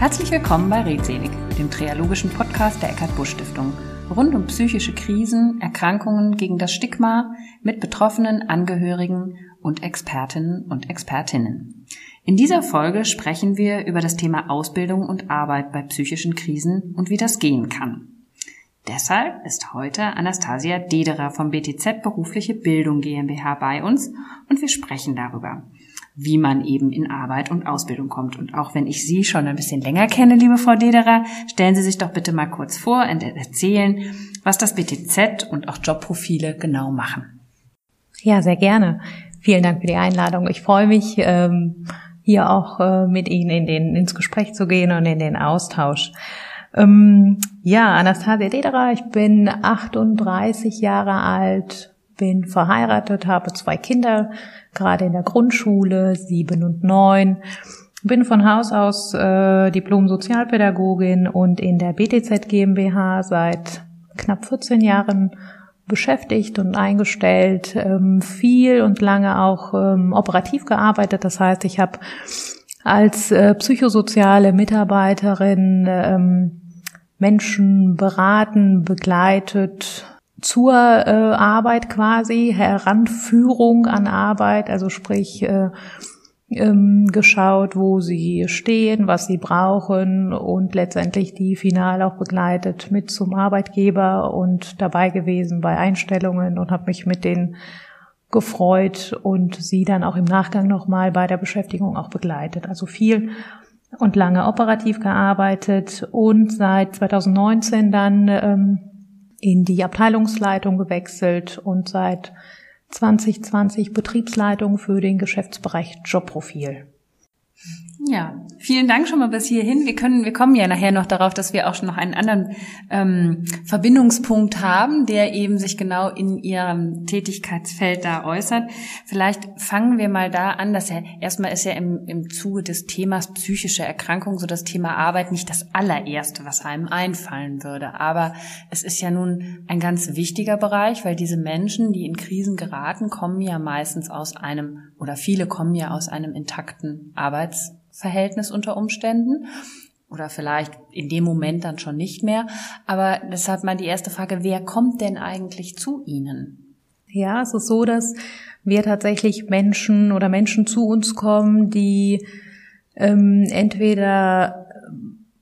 Herzlich willkommen bei Redselig, dem triologischen Podcast der Eckhard Busch Stiftung, rund um psychische Krisen, Erkrankungen gegen das Stigma mit Betroffenen, Angehörigen und Expertinnen und Expertinnen. In dieser Folge sprechen wir über das Thema Ausbildung und Arbeit bei psychischen Krisen und wie das gehen kann. Deshalb ist heute Anastasia Dederer vom BTZ Berufliche Bildung GmbH bei uns und wir sprechen darüber, wie man eben in Arbeit und Ausbildung kommt. Und auch wenn ich Sie schon ein bisschen länger kenne, liebe Frau Dederer, stellen Sie sich doch bitte mal kurz vor und erzählen, was das BTZ und auch Jobprofile genau machen. Ja, sehr gerne. Vielen Dank für die Einladung. Ich freue mich, ähm, hier auch äh, mit Ihnen in den, ins Gespräch zu gehen und in den Austausch. Ähm, ja, Anastasia Dederer, ich bin 38 Jahre alt, bin verheiratet, habe zwei Kinder, gerade in der Grundschule, sieben und neun. Bin von Haus aus äh, Diplom-Sozialpädagogin und in der BTZ GmbH seit knapp 14 Jahren beschäftigt und eingestellt, ähm, viel und lange auch ähm, operativ gearbeitet. Das heißt, ich habe als äh, psychosoziale Mitarbeiterin ähm, Menschen beraten, begleitet, zur äh, Arbeit quasi, Heranführung an Arbeit, also sprich äh, ähm, geschaut, wo sie stehen, was sie brauchen und letztendlich die final auch begleitet mit zum Arbeitgeber und dabei gewesen bei Einstellungen und habe mich mit denen gefreut und sie dann auch im Nachgang nochmal bei der Beschäftigung auch begleitet. Also viel und lange operativ gearbeitet und seit 2019 dann ähm, in die Abteilungsleitung gewechselt und seit 2020 Betriebsleitung für den Geschäftsbereich Jobprofil. Ja, vielen Dank schon mal bis hierhin. Wir können, wir kommen ja nachher noch darauf, dass wir auch schon noch einen anderen ähm, Verbindungspunkt haben, der eben sich genau in Ihrem Tätigkeitsfeld da äußert. Vielleicht fangen wir mal da an, dass ja erstmal ist ja im, im Zuge des Themas psychische Erkrankung so das Thema Arbeit nicht das allererste, was einem einfallen würde. Aber es ist ja nun ein ganz wichtiger Bereich, weil diese Menschen, die in Krisen geraten, kommen ja meistens aus einem oder viele kommen ja aus einem intakten Arbeits Verhältnis unter Umständen oder vielleicht in dem Moment dann schon nicht mehr. Aber deshalb mal die erste Frage, wer kommt denn eigentlich zu Ihnen? Ja, es ist so, dass wir tatsächlich Menschen oder Menschen zu uns kommen, die ähm, entweder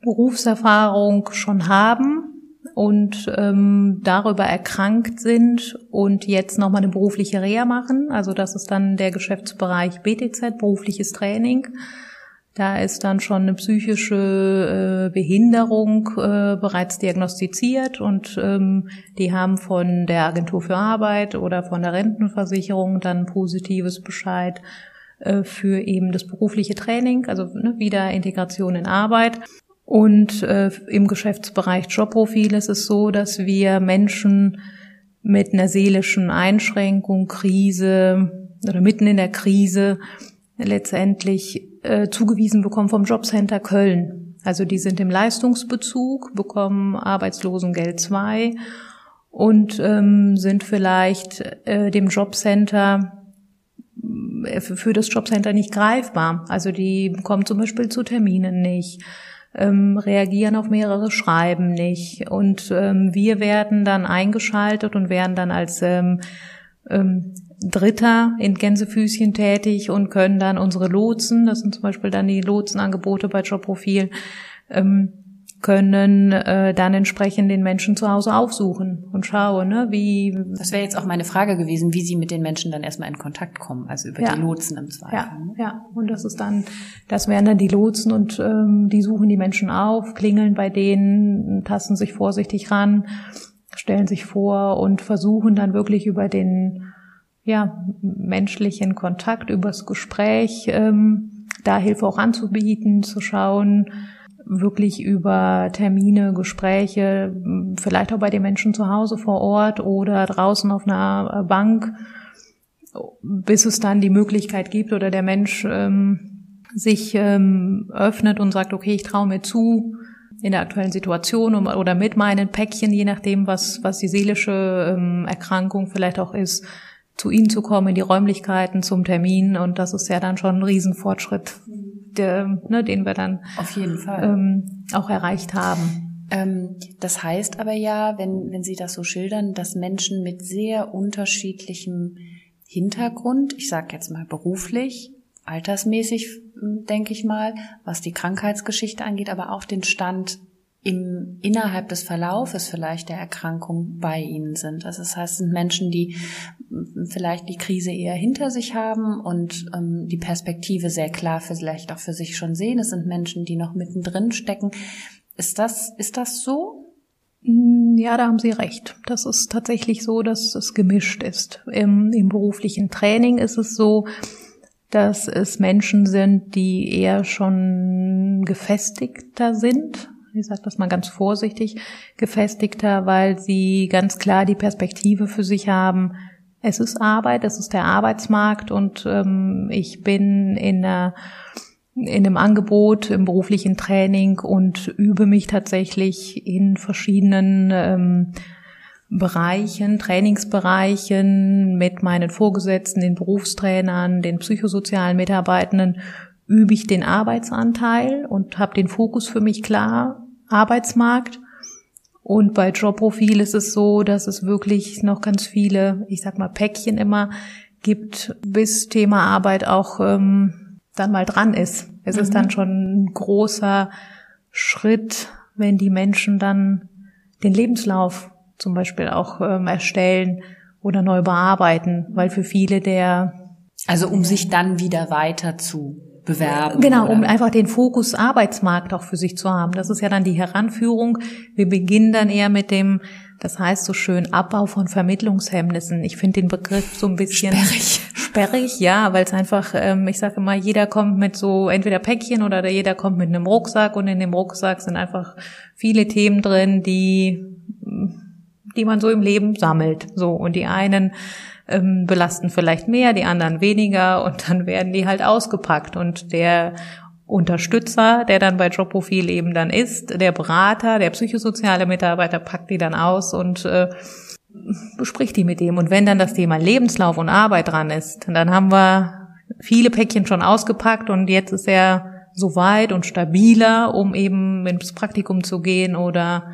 Berufserfahrung schon haben und ähm, darüber erkrankt sind und jetzt nochmal eine berufliche Reha machen. Also das ist dann der Geschäftsbereich BTZ, berufliches Training. Da ist dann schon eine psychische äh, Behinderung äh, bereits diagnostiziert und ähm, die haben von der Agentur für Arbeit oder von der Rentenversicherung dann positives Bescheid äh, für eben das berufliche Training, also ne, wieder Integration in Arbeit. Und im Geschäftsbereich Jobprofil ist es so, dass wir Menschen mit einer seelischen Einschränkung, Krise oder mitten in der Krise letztendlich äh, zugewiesen bekommen vom Jobcenter Köln. Also die sind im Leistungsbezug, bekommen Arbeitslosengeld 2 und ähm, sind vielleicht äh, dem Jobcenter äh, für das Jobcenter nicht greifbar. Also die kommen zum Beispiel zu Terminen nicht, ähm, reagieren auf mehrere Schreiben nicht. Und ähm, wir werden dann eingeschaltet und werden dann als ähm, ähm, Dritter in Gänsefüßchen tätig und können dann unsere Lotsen, das sind zum Beispiel dann die Lotsenangebote bei Jobprofil, ähm, können äh, dann entsprechend den Menschen zu Hause aufsuchen und schauen, ne, wie. Das wäre jetzt auch meine Frage gewesen, wie Sie mit den Menschen dann erstmal in Kontakt kommen, also über ja. die Lotsen im Zweifel. Ja, ne? ja. Und das ist dann, das wären dann die Lotsen und ähm, die suchen die Menschen auf, klingeln bei denen, tasten sich vorsichtig ran, stellen sich vor und versuchen dann wirklich über den ja, menschlichen Kontakt, übers Gespräch, ähm, da Hilfe auch anzubieten, zu schauen, wirklich über Termine, Gespräche, vielleicht auch bei den Menschen zu Hause vor Ort oder draußen auf einer Bank, bis es dann die Möglichkeit gibt oder der Mensch ähm, sich ähm, öffnet und sagt, okay, ich traue mir zu, in der aktuellen Situation oder mit meinen Päckchen, je nachdem, was, was die seelische ähm, Erkrankung vielleicht auch ist, zu Ihnen zu kommen, in die Räumlichkeiten zum Termin. Und das ist ja dann schon ein Riesenfortschritt, der, ne, den wir dann auf jeden Fall ähm, auch erreicht haben. Ähm, das heißt aber ja, wenn, wenn Sie das so schildern, dass Menschen mit sehr unterschiedlichem Hintergrund, ich sage jetzt mal beruflich, altersmäßig, denke ich mal, was die Krankheitsgeschichte angeht, aber auch den Stand im, innerhalb des Verlaufes vielleicht der Erkrankung bei ihnen sind. Also das heißt, es sind Menschen, die vielleicht die Krise eher hinter sich haben und ähm, die Perspektive sehr klar vielleicht auch für sich schon sehen. Es sind Menschen, die noch mittendrin stecken. Ist das, ist das so? Mm, ja, da haben Sie recht. Das ist tatsächlich so, dass es gemischt ist. Im, Im, beruflichen Training ist es so, dass es Menschen sind, die eher schon gefestigter sind, ich sage das mal ganz vorsichtig, gefestigter, weil sie ganz klar die Perspektive für sich haben, es ist Arbeit, es ist der Arbeitsmarkt und ähm, ich bin in, einer, in einem Angebot im beruflichen Training und übe mich tatsächlich in verschiedenen ähm, Bereichen, Trainingsbereichen mit meinen Vorgesetzten, den Berufstrainern, den psychosozialen Mitarbeitenden übe ich den Arbeitsanteil und habe den Fokus für mich klar, Arbeitsmarkt. Und bei Jobprofil ist es so, dass es wirklich noch ganz viele, ich sag mal, Päckchen immer gibt, bis Thema Arbeit auch ähm, dann mal dran ist. Es mhm. ist dann schon ein großer Schritt, wenn die Menschen dann den Lebenslauf zum Beispiel auch ähm, erstellen oder neu bearbeiten, weil für viele der also um sich dann wieder weiter zu bewerben. Genau, oder? um einfach den Fokus Arbeitsmarkt auch für sich zu haben. Das ist ja dann die Heranführung. Wir beginnen dann eher mit dem, das heißt so schön, Abbau von Vermittlungshemmnissen. Ich finde den Begriff so ein bisschen sperrig, sperrig ja, weil es einfach, ähm, ich sage immer, jeder kommt mit so entweder Päckchen oder jeder kommt mit einem Rucksack und in dem Rucksack sind einfach viele Themen drin, die die man so im Leben sammelt. So und die einen ähm, belasten vielleicht mehr, die anderen weniger und dann werden die halt ausgepackt und der Unterstützer, der dann bei Jobprofil eben dann ist, der Berater, der psychosoziale Mitarbeiter packt die dann aus und äh, bespricht die mit dem. Und wenn dann das Thema Lebenslauf und Arbeit dran ist, dann haben wir viele Päckchen schon ausgepackt und jetzt ist er so weit und stabiler, um eben ins Praktikum zu gehen oder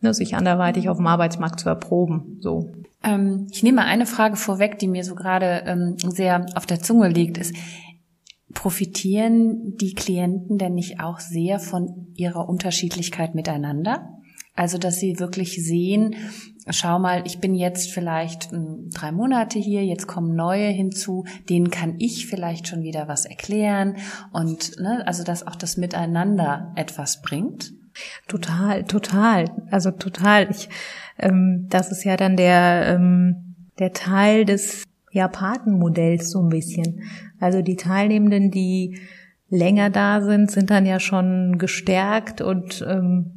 ne, sich anderweitig auf dem Arbeitsmarkt zu erproben. So. Ähm, ich nehme eine Frage vorweg, die mir so gerade ähm, sehr auf der Zunge liegt, ist, profitieren die Klienten denn nicht auch sehr von ihrer Unterschiedlichkeit miteinander? Also, dass sie wirklich sehen, schau mal, ich bin jetzt vielleicht hm, drei Monate hier, jetzt kommen neue hinzu, denen kann ich vielleicht schon wieder was erklären und ne, also, dass auch das Miteinander etwas bringt. Total, total, also total. Ich ähm, das ist ja dann der, ähm, der Teil des ja, Patenmodells so ein bisschen. Also die Teilnehmenden, die länger da sind, sind dann ja schon gestärkt und ähm,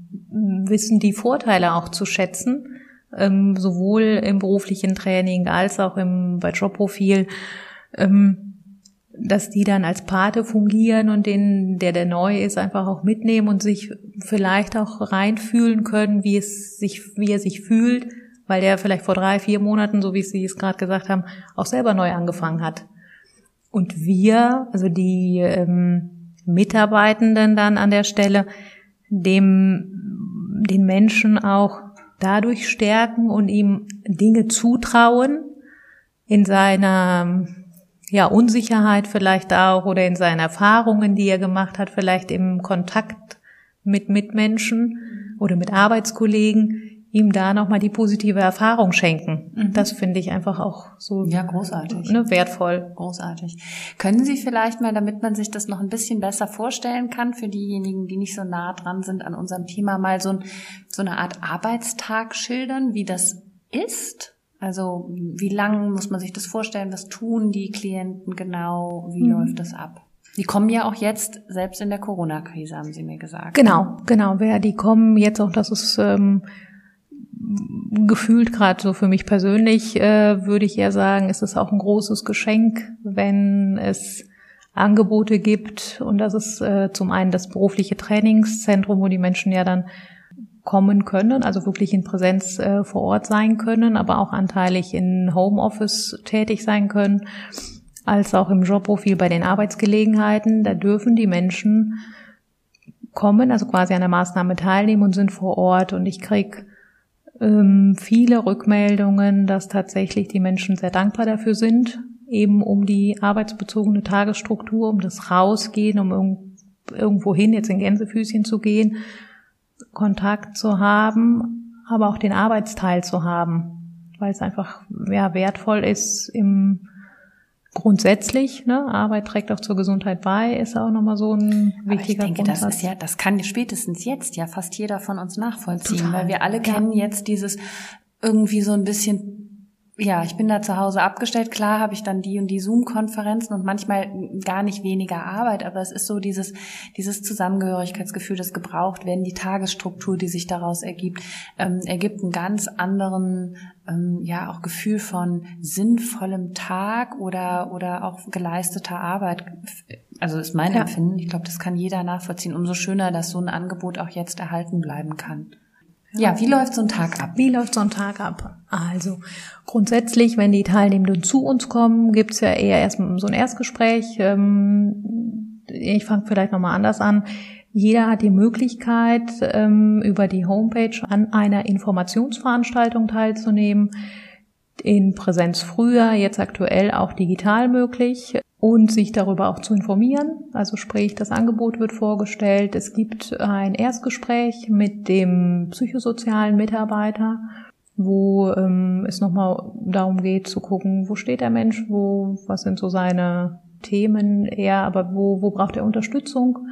wissen die Vorteile auch zu schätzen, ähm, sowohl im beruflichen Training als auch im bei Jobprofil. Ähm, dass die dann als Pate fungieren und den, der der neu ist, einfach auch mitnehmen und sich vielleicht auch reinfühlen können, wie es sich, wie er sich fühlt, weil der vielleicht vor drei, vier Monaten, so wie Sie es gerade gesagt haben, auch selber neu angefangen hat. Und wir, also die ähm, Mitarbeitenden dann an der Stelle, dem, den Menschen auch dadurch stärken und ihm Dinge zutrauen in seiner ja, Unsicherheit vielleicht auch oder in seinen Erfahrungen, die er gemacht hat, vielleicht im Kontakt mit Mitmenschen oder mit Arbeitskollegen, ihm da nochmal die positive Erfahrung schenken. Mhm. Das finde ich einfach auch so ja, großartig. Ne, wertvoll. Großartig. Können Sie vielleicht mal, damit man sich das noch ein bisschen besser vorstellen kann, für diejenigen, die nicht so nah dran sind an unserem Thema, mal so, ein, so eine Art Arbeitstag schildern, wie das ist? Also wie lang muss man sich das vorstellen? Was tun die Klienten genau? Wie mhm. läuft das ab? Die kommen ja auch jetzt, selbst in der Corona-Krise, haben Sie mir gesagt. Genau, genau. Wer die kommen jetzt auch, das ist ähm, gefühlt gerade so für mich persönlich, äh, würde ich eher sagen, ist es auch ein großes Geschenk, wenn es Angebote gibt. Und das ist äh, zum einen das berufliche Trainingszentrum, wo die Menschen ja dann kommen können, also wirklich in Präsenz äh, vor Ort sein können, aber auch anteilig in Homeoffice tätig sein können, als auch im Jobprofil bei den Arbeitsgelegenheiten. Da dürfen die Menschen kommen, also quasi an der Maßnahme teilnehmen und sind vor Ort. Und ich krieg ähm, viele Rückmeldungen, dass tatsächlich die Menschen sehr dankbar dafür sind, eben um die arbeitsbezogene Tagesstruktur, um das Rausgehen, um irgendwo hin, jetzt in Gänsefüßchen zu gehen, Kontakt zu haben, aber auch den Arbeitsteil zu haben, weil es einfach ja, wertvoll ist im grundsätzlich, ne, Arbeit trägt auch zur Gesundheit bei, ist auch nochmal so ein wichtiger Aber ich denke, Grundsatz. das ist ja, das kann spätestens jetzt ja fast jeder von uns nachvollziehen, Total. weil wir alle kennen jetzt dieses irgendwie so ein bisschen ja, ich bin da zu Hause abgestellt. Klar habe ich dann die und die Zoom-Konferenzen und manchmal gar nicht weniger Arbeit, aber es ist so dieses, dieses Zusammengehörigkeitsgefühl, das gebraucht werden, die Tagesstruktur, die sich daraus ergibt, ähm, ergibt einen ganz anderen, ähm, ja, auch Gefühl von sinnvollem Tag oder, oder auch geleisteter Arbeit. Also ist mein Ja. Empfinden. Ich glaube, das kann jeder nachvollziehen. Umso schöner, dass so ein Angebot auch jetzt erhalten bleiben kann. Ja, wie läuft so ein Tag ab? Wie läuft so ein Tag ab? Also grundsätzlich, wenn die Teilnehmenden zu uns kommen, gibt's ja eher erstmal so ein Erstgespräch. Ähm, Ich fange vielleicht nochmal anders an. Jeder hat die Möglichkeit, ähm, über die Homepage an einer Informationsveranstaltung teilzunehmen. In Präsenz früher, jetzt aktuell auch digital möglich und sich darüber auch zu informieren. Also sprich, das Angebot wird vorgestellt. Es gibt ein Erstgespräch mit dem psychosozialen Mitarbeiter, wo ähm, es nochmal darum geht zu gucken, wo steht der Mensch, wo, was sind so seine Themen eher, aber wo, wo braucht er Unterstützung?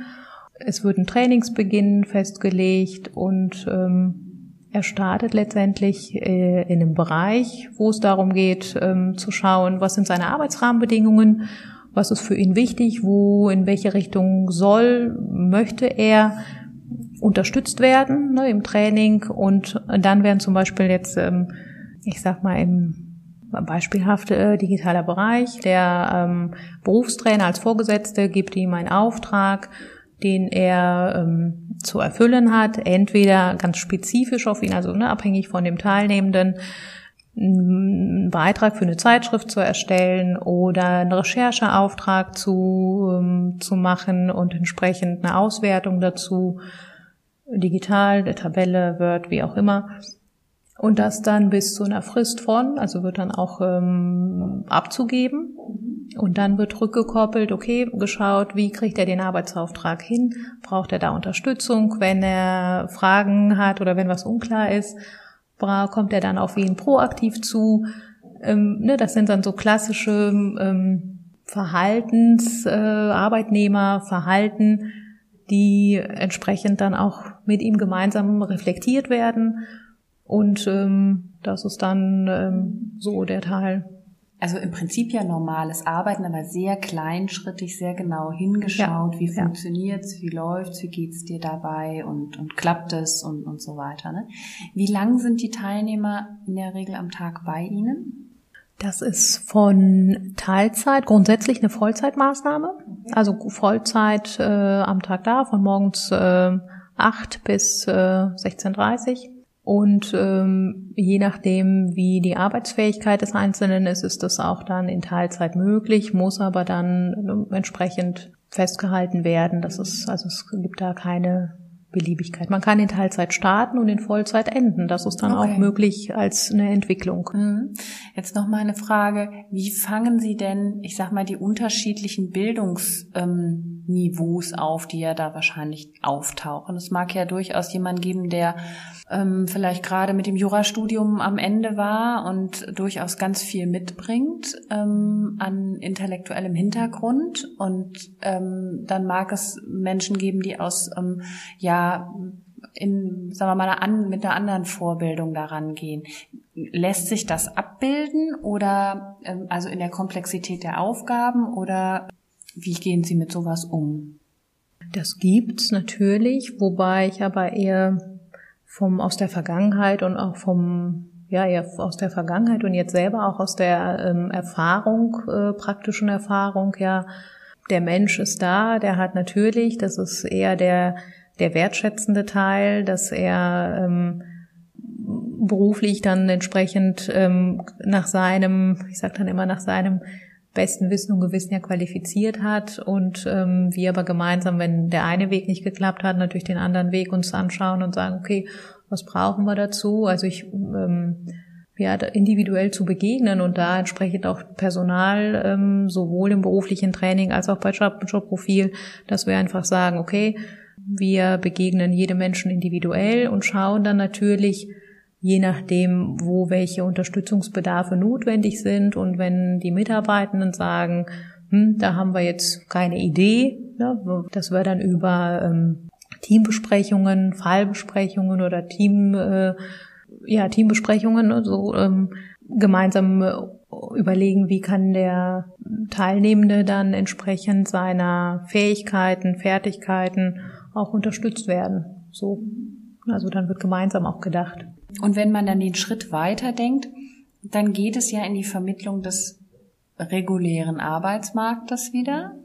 Es wird ein Trainingsbeginn festgelegt und ähm, er startet letztendlich äh, in einem Bereich, wo es darum geht, ähm, zu schauen, was sind seine Arbeitsrahmenbedingungen, was ist für ihn wichtig, wo, in welche Richtung soll, möchte er unterstützt werden ne, im Training. Und dann werden zum Beispiel jetzt, ähm, ich sag mal im beispielhaft äh, digitaler Bereich, der ähm, Berufstrainer als Vorgesetzte gibt ihm einen Auftrag, den er ähm, zu erfüllen hat, entweder ganz spezifisch auf ihn, also ne, von dem Teilnehmenden, einen Beitrag für eine Zeitschrift zu erstellen oder einen Rechercheauftrag zu, ähm, zu machen und entsprechend eine Auswertung dazu, digital, eine Tabelle, Word, wie auch immer. Und das dann bis zu einer Frist von, also wird dann auch ähm, abzugeben. Und dann wird rückgekoppelt, okay, geschaut, wie kriegt er den Arbeitsauftrag hin? Braucht er da Unterstützung? Wenn er Fragen hat oder wenn was unklar ist, kommt er dann auf ihn proaktiv zu? Ähm, ne, das sind dann so klassische ähm, Verhaltens, äh, Arbeitnehmerverhalten, die entsprechend dann auch mit ihm gemeinsam reflektiert werden. Und ähm, das ist dann ähm, so der Teil. Also im Prinzip ja normales Arbeiten, aber sehr kleinschrittig, sehr genau hingeschaut, Ja, wie ja. funktioniert's, wie läuft's, wie geht's dir dabei und, und klappt es und, und so weiter. Ne? Wie lang sind die Teilnehmer in der Regel am Tag bei Ihnen? Das ist von Teilzeit grundsätzlich eine Vollzeitmaßnahme. Also Vollzeit äh, am Tag da, von morgens äh, 8 bis äh, 16.30 Und ähm, je nachdem, wie die Arbeitsfähigkeit des Einzelnen ist, ist das auch dann in Teilzeit möglich, muss aber dann äh, entsprechend festgehalten werden. Das ist, also es gibt da keine Beliebigkeit. Man kann in Teilzeit starten und in Vollzeit enden. Das ist dann Okay. auch möglich als eine Entwicklung. Mhm. Jetzt noch mal eine Frage. Wie fangen Sie denn, ich sag mal, die unterschiedlichen Bildungsniveaus ähm, Niveaus auf, die ja da wahrscheinlich auftauchen? Es mag ja durchaus jemand geben, der ähm, vielleicht gerade mit dem Jurastudium am Ende war und durchaus ganz viel mitbringt ähm, an intellektuellem Hintergrund. Und ähm, dann mag es Menschen geben, die aus ähm, ja in, sagen wir mal, einer mit einer anderen Vorbildung daran gehen. Lässt sich das abbilden oder ähm, also in der Komplexität der Aufgaben oder wie gehen Sie mit sowas um? Das gibt's natürlich, wobei ich aber eher vom aus der Vergangenheit und auch vom ja eher aus der Vergangenheit und jetzt selber auch aus der ähm, Erfahrung äh, praktischen Erfahrung ja der Mensch ist da, der hat natürlich, das ist eher der der wertschätzende Teil, dass er ähm, beruflich dann entsprechend ähm, nach seinem, ich sage dann immer nach seinem besten Wissen und Gewissen ja qualifiziert hat und ähm, wir aber gemeinsam, wenn der eine Weg nicht geklappt hat, natürlich den anderen Weg uns anschauen und sagen, okay, was brauchen wir dazu? Also ich ähm, ja, individuell zu begegnen und da entsprechend auch Personal ähm, sowohl im beruflichen Training als auch bei Job Jobprofil, dass wir einfach sagen, okay, wir begegnen jedem Menschen individuell und schauen dann natürlich, je nachdem, wo welche Unterstützungsbedarfe notwendig sind und wenn die Mitarbeitenden sagen, hm, da haben wir jetzt keine Idee, ne, dass wir dann über ähm, Teambesprechungen, Fallbesprechungen oder Team äh, ja, Teambesprechungen so ähm, gemeinsam äh, überlegen, wie kann der Teilnehmende dann entsprechend seiner Fähigkeiten, Fertigkeiten auch unterstützt werden. So. Also dann wird gemeinsam auch gedacht. Und wenn man dann den Schritt weiter denkt, dann geht es ja in die Vermittlung des regulären Arbeitsmarktes wieder.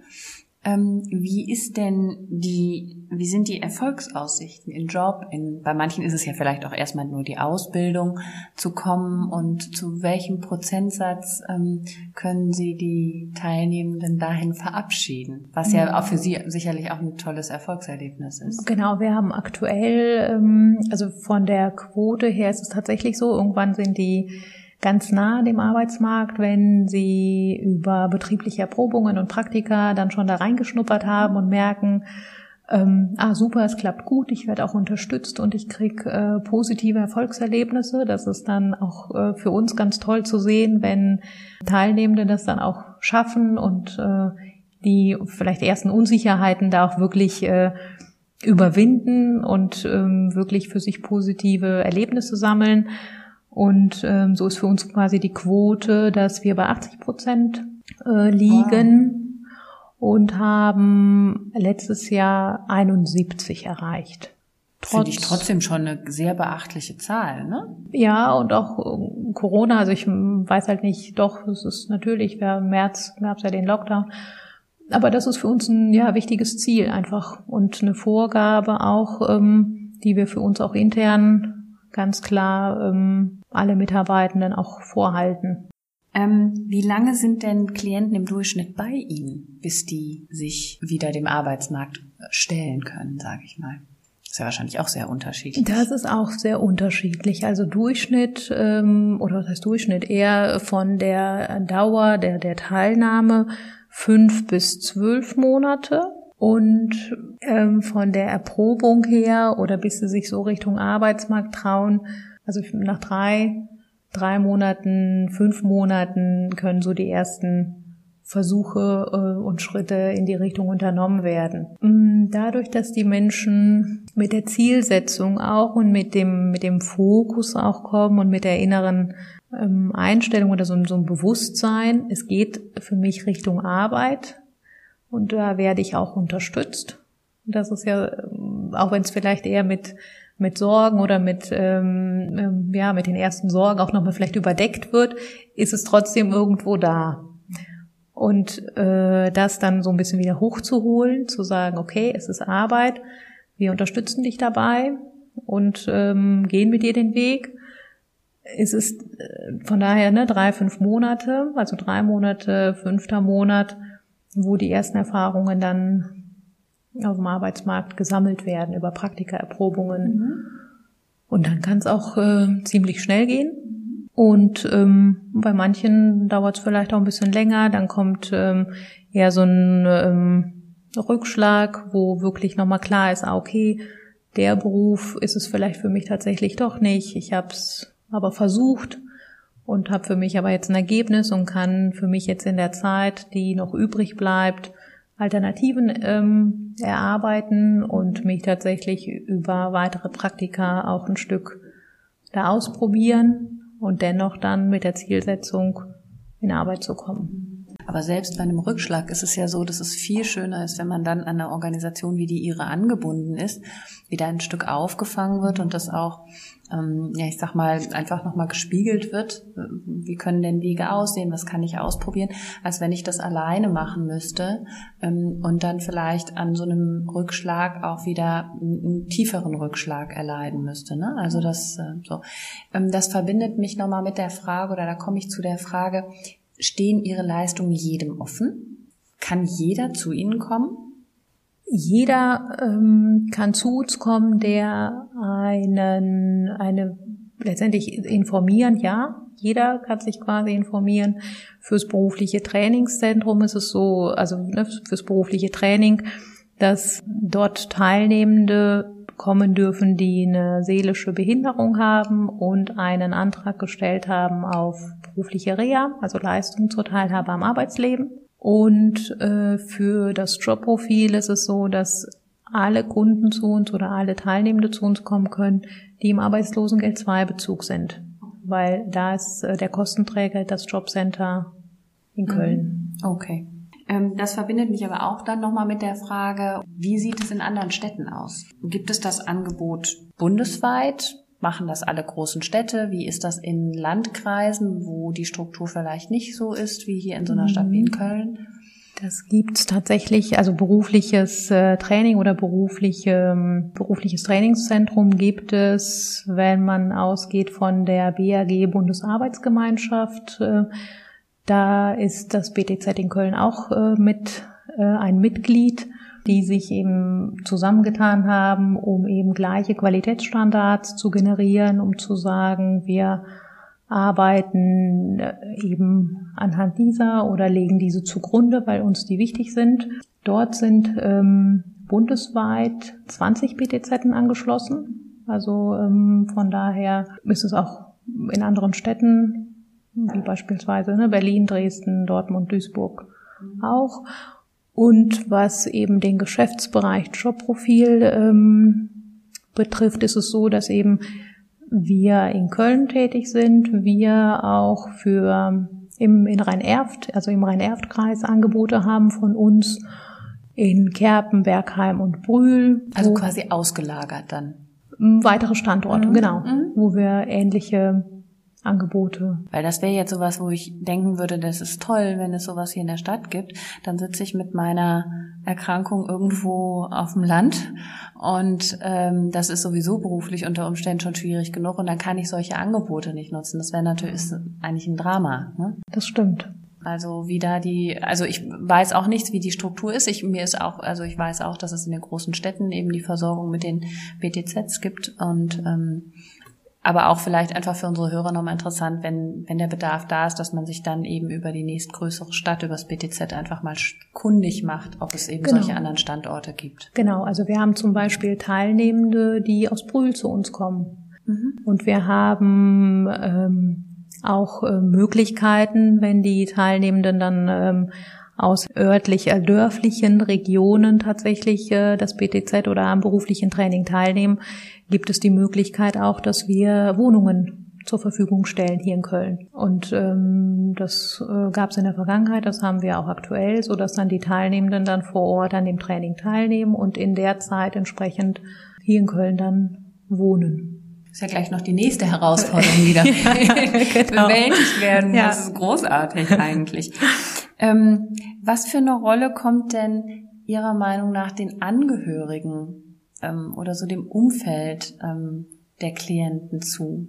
Ähm, wie ist denn die, wie sind die Erfolgsaussichten im Job? In, bei manchen ist es ja vielleicht auch erstmal nur die Ausbildung zu kommen und zu welchem Prozentsatz ähm, können Sie die Teilnehmenden dahin verabschieden? Was ja auch für Sie sicherlich auch ein tolles Erfolgserlebnis ist. Genau, wir haben aktuell, ähm, also von der Quote her ist es tatsächlich so, irgendwann sind die ganz nah dem Arbeitsmarkt, wenn sie über betriebliche Erprobungen und Praktika dann schon da reingeschnuppert haben und merken, ähm, ah super, es klappt gut, ich werde auch unterstützt und ich krieg äh, positive Erfolgserlebnisse. Das ist dann auch äh, für uns ganz toll zu sehen, wenn Teilnehmende das dann auch schaffen und äh, die vielleicht ersten Unsicherheiten da auch wirklich äh, überwinden und ähm, wirklich für sich positive Erlebnisse sammeln. Und ähm, so ist für uns quasi die Quote, dass wir bei 80 Prozent äh, liegen wow. Und haben letztes Jahr 71 erreicht. Finde ich trotzdem schon eine sehr beachtliche Zahl, ne? Ja, und auch äh, Corona, also ich weiß halt nicht, doch, es ist natürlich, wir, im März gab es ja den Lockdown, aber das ist für uns ein ja, wichtiges Ziel einfach und eine Vorgabe auch, ähm, die wir für uns auch intern ganz klar ähm, alle Mitarbeitenden auch vorhalten. Ähm, wie lange sind denn Klienten im Durchschnitt bei Ihnen, bis die sich wieder dem Arbeitsmarkt stellen können, sage ich mal? Ist ja wahrscheinlich auch sehr unterschiedlich. Das ist auch sehr unterschiedlich. Also Durchschnitt ähm, oder was heißt Durchschnitt eher von der Dauer der der Teilnahme fünf bis zwölf Monate und ähm, von der Erprobung her oder bis sie sich so Richtung Arbeitsmarkt trauen, also nach drei, drei Monaten, fünf Monaten können so die ersten Versuche äh, und Schritte in die Richtung unternommen werden. Mm, dadurch, dass die Menschen mit der Zielsetzung auch und mit dem, mit dem Fokus auch kommen und mit der inneren ähm, Einstellung oder so, so ein Bewusstsein, es geht für mich Richtung Arbeit, und da werde ich auch unterstützt. Das ist ja, ähm, auch wenn es vielleicht eher mit mit Sorgen oder mit ähm, ähm, ja mit den ersten Sorgen auch nochmal vielleicht überdeckt wird, ist es trotzdem irgendwo da. Und äh, das dann so ein bisschen wieder hochzuholen, zu sagen, okay, es ist Arbeit, wir unterstützen dich dabei und ähm, gehen mit dir den Weg. Es ist äh, von daher ne, drei, fünf Monate, also drei Monate, fünfter Monat, wo die ersten Erfahrungen dann auf dem Arbeitsmarkt gesammelt werden über Praktika-Erprobungen. Mhm. Und dann kann es auch äh, ziemlich schnell gehen. Und ähm, bei manchen dauert es vielleicht auch ein bisschen länger. Dann kommt ähm, eher so ein ähm, Rückschlag, wo wirklich nochmal klar ist, ah, okay, der Beruf ist es vielleicht für mich tatsächlich doch nicht. Ich habe es aber versucht und habe für mich aber jetzt ein Ergebnis und kann für mich jetzt in der Zeit, die noch übrig bleibt, Alternativen ähm, erarbeiten und mich tatsächlich über weitere Praktika auch ein Stück da ausprobieren und dennoch dann mit der Zielsetzung in Arbeit zu kommen. Aber selbst bei einem Rückschlag ist es ja so, dass es viel schöner ist, wenn man dann an eine Organisation wie die ihre angebunden ist, wieder ein Stück aufgefangen wird und das auch ähm, ja, ich sag mal, einfach nochmal gespiegelt wird, wie können denn Wege aussehen, was kann ich ausprobieren, als wenn ich das alleine machen müsste ähm, und dann vielleicht an so einem Rückschlag auch wieder einen, tieferen Rückschlag erleiden müsste. Ne? Also das äh, so. Ähm, das verbindet mich nochmal mit der Frage, oder da komme ich zu der Frage, stehen Ihre Leistungen jedem offen? Kann jeder zu Ihnen kommen? Jeder ähm, kann zu uns kommen, der einen, eine letztendlich informieren, ja. Jeder kann sich quasi informieren. Fürs berufliche Trainingszentrum ist es so, also ne, fürs berufliche Training, dass dort Teilnehmende kommen dürfen, die eine seelische Behinderung haben und einen Antrag gestellt haben auf berufliche Reha, also Leistung zur Teilhabe am Arbeitsleben. Und äh, für das Jobprofil ist es so, dass alle Kunden zu uns oder alle Teilnehmende zu uns kommen können, die im Arbeitslosengeld 2 Bezug sind. Weil da ist äh, der Kostenträger das Jobcenter in mhm. Köln. Okay. Ähm, das verbindet mich aber auch dann nochmal mit der Frage, wie sieht es in anderen Städten aus? Gibt es das Angebot bundesweit? Machen das alle großen Städte? Wie ist das in Landkreisen, wo die Struktur vielleicht nicht so ist wie hier in so einer Stadt wie in mhm. Köln? Das gibt's tatsächlich, also berufliches äh, Training oder berufliche, ähm, berufliches Trainingszentrum gibt es, wenn man ausgeht von der BAG Bundesarbeitsgemeinschaft. Äh, da ist das BTZ in Köln auch äh, mit ein Mitglied die sich eben zusammengetan haben, um eben gleiche Qualitätsstandards zu generieren, um zu sagen, wir arbeiten äh, eben anhand dieser oder legen diese zugrunde, weil uns die wichtig sind. Dort sind ähm, bundesweit 20 BTZ angeschlossen. Also ähm, von daher ist es auch in anderen Städten, wie beispielsweise ne, Berlin, Dresden, Dortmund, Duisburg auch. Und was eben den Geschäftsbereich Jobprofil ähm, betrifft, ist es so, dass eben wir in Köln tätig sind, wir auch für im, in Rhein-Erft, also im Rhein-Erft-Kreis Angebote haben von uns in Kerpen, Bergheim und Brühl. Also quasi ausgelagert dann. Weitere Standorte, mhm. genau, mhm. wo wir ähnliche Angebote. Weil das wäre jetzt sowas, wo ich denken würde, das ist toll, wenn es sowas hier in der Stadt gibt. Dann sitze ich mit meiner Erkrankung irgendwo auf dem Land und ähm, das ist sowieso beruflich unter Umständen schon schwierig genug und dann kann ich solche Angebote nicht nutzen. Das wäre natürlich eigentlich ein Drama. Ne? Das stimmt. Also wie da die, also ich weiß auch nichts, wie die Struktur ist. Ich mir ist auch, also ich weiß auch, dass es in den großen Städten eben die Versorgung mit den BTZs gibt und ähm, aber auch vielleicht einfach für unsere Hörer nochmal interessant, wenn, wenn der Bedarf da ist, dass man sich dann eben über die nächstgrößere Stadt, über das BTZ einfach mal kundig macht, ob es eben genau. solche anderen Standorte gibt. Genau, also wir haben zum Beispiel Teilnehmende, die aus Brühl zu uns kommen. Mhm. Und wir haben ähm, auch äh, Möglichkeiten, wenn die Teilnehmenden dann ähm, aus örtlich äh, dörflichen Regionen tatsächlich äh, das BTZ oder am beruflichen Training teilnehmen, gibt es die Möglichkeit auch, dass wir Wohnungen zur Verfügung stellen hier in Köln. Und ähm, das äh, gab es in der Vergangenheit, das haben wir auch aktuell, so dass dann die Teilnehmenden dann vor Ort an dem Training teilnehmen und in der Zeit entsprechend hier in Köln dann wohnen. ist ja gleich noch die nächste Herausforderung wieder ja, genau. bewältigt werden. Ja. Das ist großartig eigentlich. Ähm, was für eine Rolle kommt denn Ihrer Meinung nach den Angehörigen ähm, oder so dem Umfeld ähm, der Klienten zu?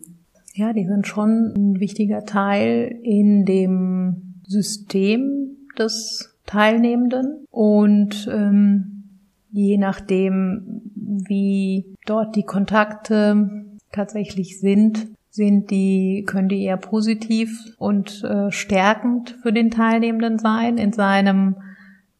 Ja, die sind schon ein wichtiger Teil in dem System des Teilnehmenden und ähm, je nachdem, wie dort die Kontakte tatsächlich sind, sind die, können die eher positiv und äh, stärkend für den Teilnehmenden sein in seinem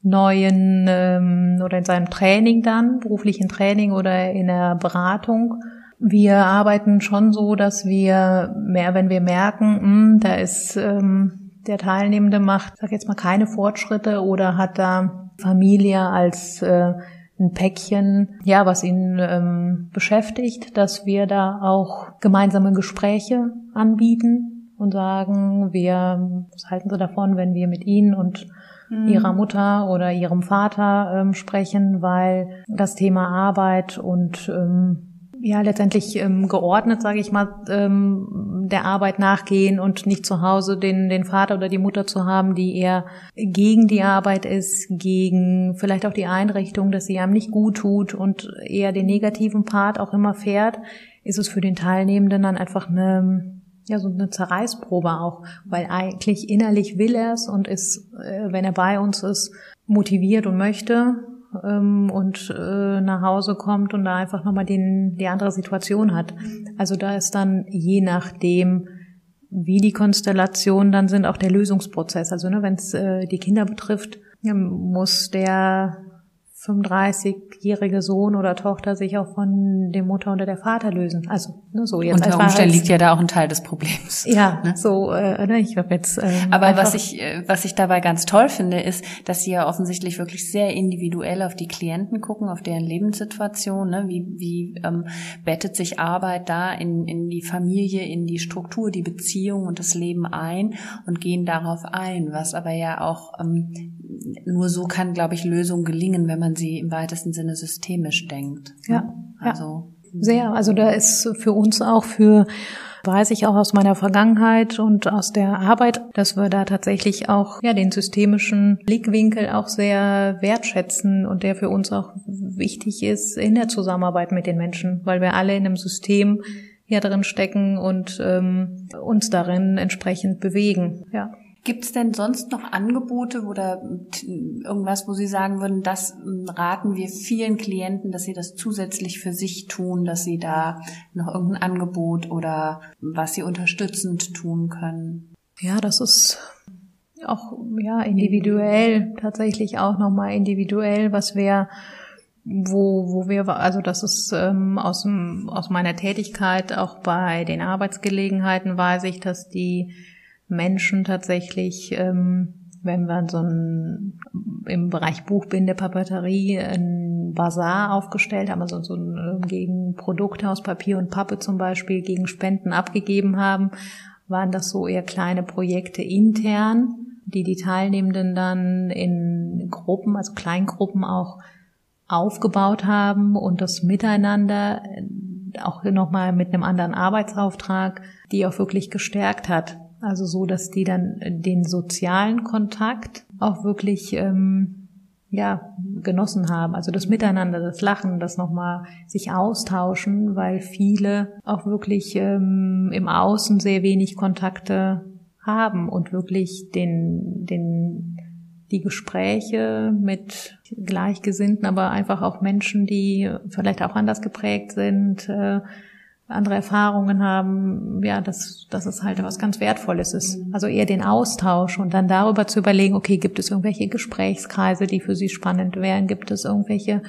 neuen ähm, oder in seinem Training dann, beruflichen Training oder in der Beratung. Wir arbeiten schon so, dass wir mehr, wenn wir merken, mh, hm, da ist ähm, der Teilnehmende macht, sag jetzt mal, keine Fortschritte oder hat da Familie als äh, ein Päckchen, ja, was ihn ähm, beschäftigt, dass wir da auch gemeinsame Gespräche anbieten und sagen, wir, was halten Sie davon, wenn wir mit Ihnen und mhm. Ihrer Mutter oder Ihrem Vater ähm, sprechen, weil das Thema Arbeit und ähm, ja letztendlich ähm, geordnet, sage ich mal, ähm, der Arbeit nachgehen und nicht zu Hause den den Vater oder die Mutter zu haben, die eher gegen die Arbeit ist, gegen vielleicht auch die Einrichtung, dass sie einem nicht gut tut und eher den negativen Part auch immer fährt, ist es für den Teilnehmenden dann einfach eine ja so eine Zerreißprobe auch, weil eigentlich innerlich will er es und ist, äh, wenn er bei uns ist, motiviert und möchte ähm, und äh, nach Hause kommt und da einfach nochmal den, die andere Situation hat. Also da ist dann je nachdem, wie die Konstellationen dann sind, auch der Lösungsprozess. Also ne, wenn es äh, die Kinder betrifft, muss der 35-jährige Sohn oder Tochter sich auch von dem Mutter oder der Vater lösen. Also ne, so jetzt. Unter Umständen liegt ja da auch ein Teil des Problems. Ja, ne? so. Äh, ne, ich habe jetzt. Ähm, Aber was ich äh, was ich dabei ganz toll finde, ist, dass sie ja offensichtlich wirklich sehr individuell auf die Klienten gucken, auf deren Lebenssituation. Ne? Wie wie ähm, bettet sich Arbeit da in in die Familie, in die Struktur, die Beziehung und das Leben ein und gehen darauf ein. Was aber ja auch ähm, nur so kann, glaube ich, Lösung gelingen, wenn man sie im weitesten Sinne systemisch denkt. Ja, also ja. sehr. Also da ist für uns auch für weiß ich auch aus meiner Vergangenheit und aus der Arbeit, dass wir da tatsächlich auch ja den systemischen Blickwinkel auch sehr wertschätzen und der für uns auch wichtig ist in der Zusammenarbeit mit den Menschen, weil wir alle in einem System ja drin stecken und ähm, uns darin entsprechend bewegen. Ja. Gibt es denn sonst noch Angebote oder irgendwas, wo Sie sagen würden, das raten wir vielen Klienten, dass sie das zusätzlich für sich tun, dass sie da noch irgendein Angebot oder was sie unterstützend tun können? Ja, das ist auch ja individuell tatsächlich auch nochmal individuell, was wir wo, wo wir, also das ist ähm, aus, aus meiner Tätigkeit auch bei den Arbeitsgelegenheiten weiß ich, dass die Menschen tatsächlich, ähm, wenn wir so ein, im Bereich Buchbinde, Papeterie ein Bazar aufgestellt haben, also so ein, ähm, gegen Produkte aus Papier und Pappe zum Beispiel, gegen Spenden abgegeben haben, waren das so eher kleine Projekte intern, die die Teilnehmenden dann in Gruppen, also Kleingruppen auch aufgebaut haben und das Miteinander äh, auch nochmal mit einem anderen Arbeitsauftrag, die auch wirklich gestärkt hat. Also so, dass die dann den sozialen Kontakt auch wirklich ähm, ja genossen haben. Also das Miteinander, das Lachen, das nochmal sich austauschen, weil viele auch wirklich ähm, im Außen sehr wenig Kontakte haben und wirklich den den die Gespräche mit Gleichgesinnten, aber einfach auch Menschen, die vielleicht auch anders geprägt sind, äh, andere Erfahrungen haben, ja, dass, dass es halt was ganz Wertvolles ist. Mhm. Also eher den Austausch und dann darüber zu überlegen, okay, gibt es irgendwelche Gesprächskreise, die für Sie spannend wären? Gibt es irgendwelche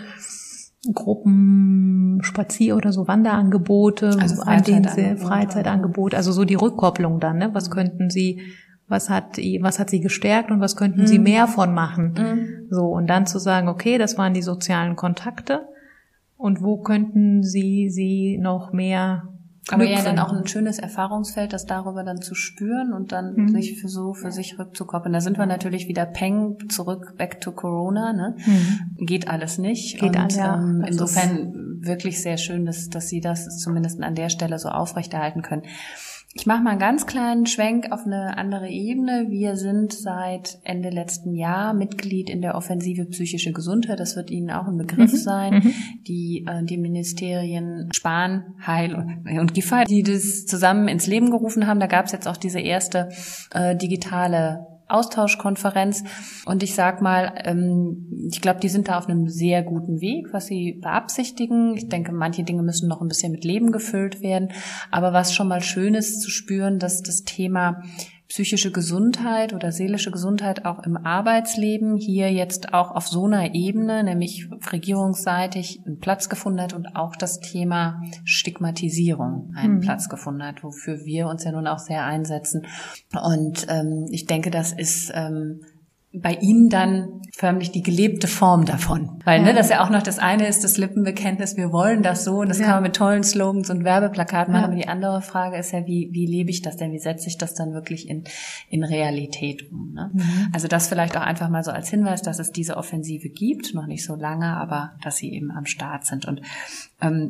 Gruppen, Spazier- oder so Wanderangebote, also an denen Sie Freizeitangebot, also so die Rückkopplung dann, ne? Was mhm. könnten Sie, was hat, was hat Sie gestärkt und was könnten mhm. Sie mehr von machen? Mhm. So, und dann zu sagen, okay, das waren die sozialen Kontakte und wo könnten Sie sie noch mehr aber ja dann auch ein schönes Erfahrungsfeld, das darüber dann zu spüren und dann mhm. sich für so für sich rückzukoppeln. Da sind wir natürlich wieder Peng zurück back to Corona. Ne? Mhm. Geht alles nicht. Geht und alles, ja. ähm, insofern wirklich sehr schön, dass dass Sie das zumindest an der Stelle so aufrechterhalten können. Ich mache mal einen ganz kleinen Schwenk auf eine andere Ebene. Wir sind seit Ende letzten Jahr Mitglied in der Offensive Psychische Gesundheit. Das wird Ihnen auch ein Begriff mhm. sein. Mhm. Die, äh, die Ministerien Spahn, Heil und, und Giffey, die das zusammen ins Leben gerufen haben. Da gab es jetzt auch diese erste äh, digitale Austauschkonferenz. Und ich sag mal, ähm, ich glaube, die sind da auf einem sehr guten Weg, was sie beabsichtigen. Ich denke, manche Dinge müssen noch ein bisschen mit Leben gefüllt werden. Aber was schon mal schön ist zu spüren, dass das Thema psychische Gesundheit oder seelische Gesundheit auch im Arbeitsleben hier jetzt auch auf so einer Ebene, nämlich regierungsseitig, einen Platz gefunden hat und auch das Thema Stigmatisierung einen mhm. Platz gefunden hat, wofür wir uns ja nun auch sehr einsetzen. Und ähm, ich denke, das ist ähm, bei Ihnen dann förmlich die gelebte Form davon. Weil, ne, ja. ne, das ja auch noch das eine ist, das Lippenbekenntnis, wir wollen das so und das ja. kann man mit tollen Slogans und Werbeplakaten machen. Ja. Aber die andere Frage ist ja, wie, wie lebe ich das denn? Wie setze ich das dann wirklich in, in Realität um? Ne? Mhm. Also das vielleicht auch einfach mal so als Hinweis, dass es diese Offensive gibt, noch nicht so lange, aber dass sie eben am Start sind. Und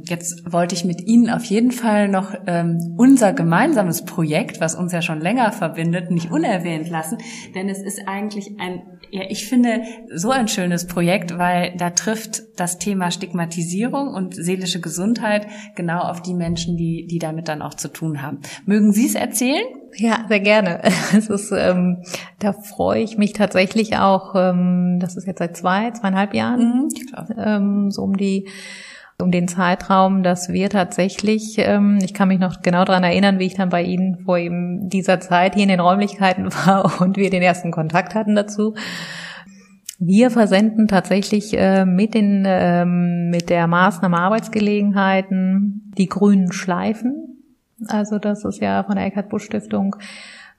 jetzt wollte ich mit Ihnen auf jeden Fall noch ähm, unser gemeinsames Projekt, was uns ja schon länger verbindet, nicht unerwähnt lassen, denn es ist eigentlich ein, ja, ich finde, so ein schönes Projekt, weil da trifft das Thema Stigmatisierung und seelische Gesundheit genau auf die Menschen, die, die damit dann auch zu tun haben. Mögen Sie es erzählen? Ja, sehr gerne. Es ist, ähm, da freue ich mich tatsächlich auch, ähm, das ist jetzt seit zwei, zweieinhalb Jahren, mhm, ähm, so um die um den Zeitraum, dass wir tatsächlich, ähm, ich kann mich noch genau daran erinnern, wie ich dann bei Ihnen vor eben dieser Zeit hier in den Räumlichkeiten war und wir den ersten Kontakt hatten dazu. Wir versenden tatsächlich äh, mit den ähm, mit der Maßnahme Arbeitsgelegenheiten die grünen Schleifen. Also das ist ja von der Eckhard Busch Stiftung,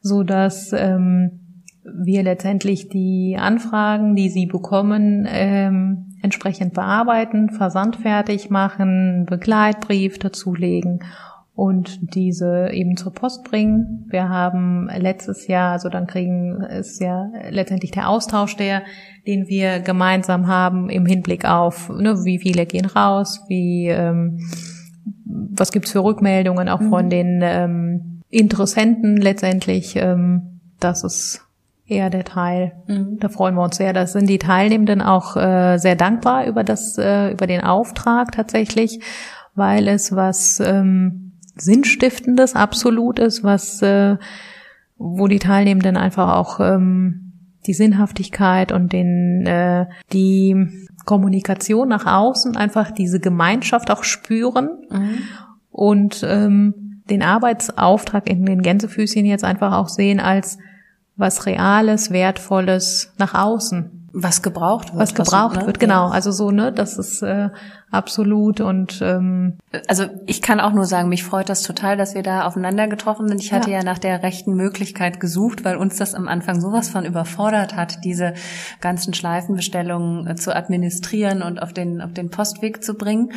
so dass ähm, wir letztendlich die Anfragen, die Sie bekommen, ähm, entsprechend bearbeiten, versandfertig machen, Begleitbrief dazulegen und diese eben zur Post bringen. Wir haben letztes Jahr, also dann kriegen ist ja letztendlich der Austausch der, den wir gemeinsam haben im Hinblick auf, ne, wie viele gehen raus, wie ähm, was gibt's für Rückmeldungen auch von mhm. den ähm, Interessenten letztendlich. Ähm, das ist eher der Teil. Mhm. Da freuen wir uns sehr. Da sind die Teilnehmenden auch äh, sehr dankbar über das, äh, über den Auftrag tatsächlich, weil es was ähm, Sinnstiftendes absolut ist, was, äh, wo die Teilnehmenden einfach auch ähm, die Sinnhaftigkeit und den, äh, die Kommunikation nach außen, einfach diese Gemeinschaft auch spüren mhm. und ähm, den Arbeitsauftrag in den Gänsefüßchen jetzt einfach auch sehen als was Reales, Wertvolles nach außen. Was gebraucht wird. Was gebraucht was, ne? wird, genau. Also so, ne, das ist äh, absolut und ähm, also ich kann auch nur sagen, mich freut das total, dass wir da aufeinander getroffen sind. Ich hatte ja. ja nach der rechten Möglichkeit gesucht, weil uns das am Anfang sowas von überfordert hat, diese ganzen Schleifenbestellungen äh, zu administrieren und auf den auf den Postweg zu bringen.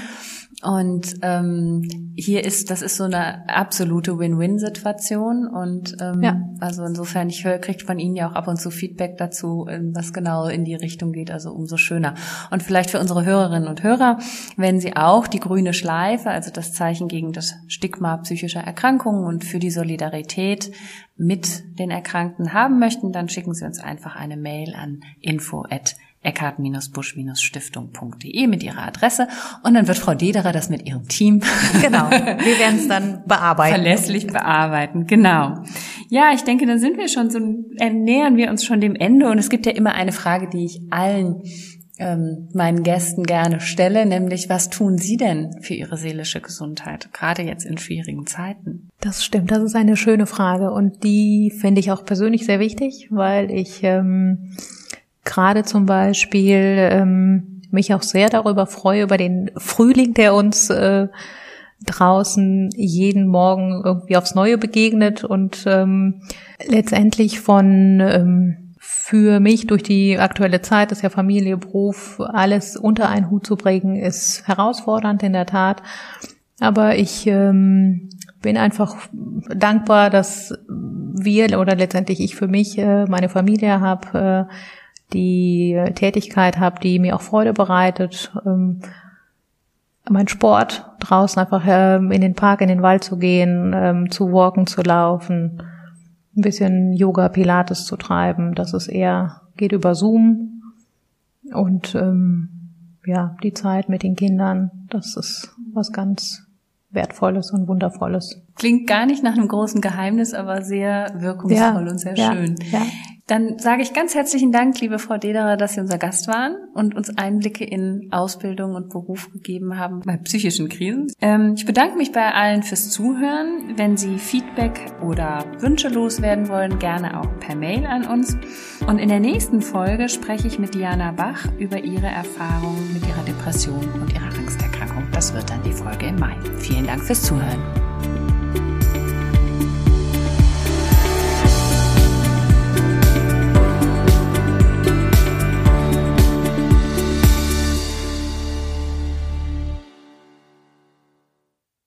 Und ähm, hier ist, das ist so eine absolute Win-Win-Situation. Und ähm, ja. also insofern, ich höre, kriegt von Ihnen ja auch ab und zu Feedback dazu, ähm, was genau in die Richtung geht, also umso schöner. Und vielleicht für unsere Hörerinnen und Hörer, wenn Sie auch die grüne Schleife, also das Zeichen gegen das Stigma psychischer Erkrankungen und für die Solidarität mit den Erkrankten haben möchten, dann schicken Sie uns einfach eine Mail an info@ eckart-busch-stiftung.de mit ihrer Adresse. Und dann wird Frau Dederer das mit ihrem Team genau wir werden es dann bearbeiten. Verlässlich bearbeiten genau. Ja ich denke dann sind wir schon so nähern wir uns schon dem Ende. Und es gibt ja immer eine Frage die ich allen ähm, meinen Gästen gerne stelle, nämlich was tun Sie denn für Ihre seelische Gesundheit, gerade jetzt in schwierigen Zeiten? Das stimmt, das ist eine schöne Frage. Und die finde ich auch persönlich sehr wichtig, weil ich ähm, gerade zum Beispiel ähm, mich auch sehr darüber freue, über den Frühling, der uns äh, draußen jeden Morgen irgendwie aufs Neue begegnet und ähm, letztendlich von ähm, für mich durch die aktuelle Zeit, das ist ja Familie, Beruf, alles unter einen Hut zu bringen, ist herausfordernd in der Tat. Aber ich ähm, bin einfach dankbar, dass wir oder letztendlich ich für mich äh, meine Familie habe, äh, die Tätigkeit habe, die mir auch Freude bereitet. Ähm, mein Sport draußen einfach ähm, in den Park, in den Wald zu gehen, ähm, zu walken, zu laufen, ein bisschen Yoga, Pilates zu treiben. Das ist eher, geht über Zoom. Und ähm, ja, die Zeit mit den Kindern, das ist was ganz Wertvolles und Wundervolles. Klingt gar nicht nach einem großen Geheimnis, aber sehr wirkungsvoll ja, und sehr ja, schön. Ja. Dann sage ich ganz herzlichen Dank, liebe Frau Dederer, dass Sie unser Gast waren und uns Einblicke in Ausbildung und Beruf gegeben haben bei psychischen Krisen. Ähm, ich bedanke mich bei allen fürs Zuhören. Wenn Sie Feedback oder Wünsche loswerden wollen, gerne auch per Mail an uns. Und in der nächsten Folge spreche ich mit Diana Bach über ihre Erfahrungen mit ihrer Depression und ihrer Angsterkrankung. Das wird dann die Folge im Mai. Vielen Dank fürs Zuhören.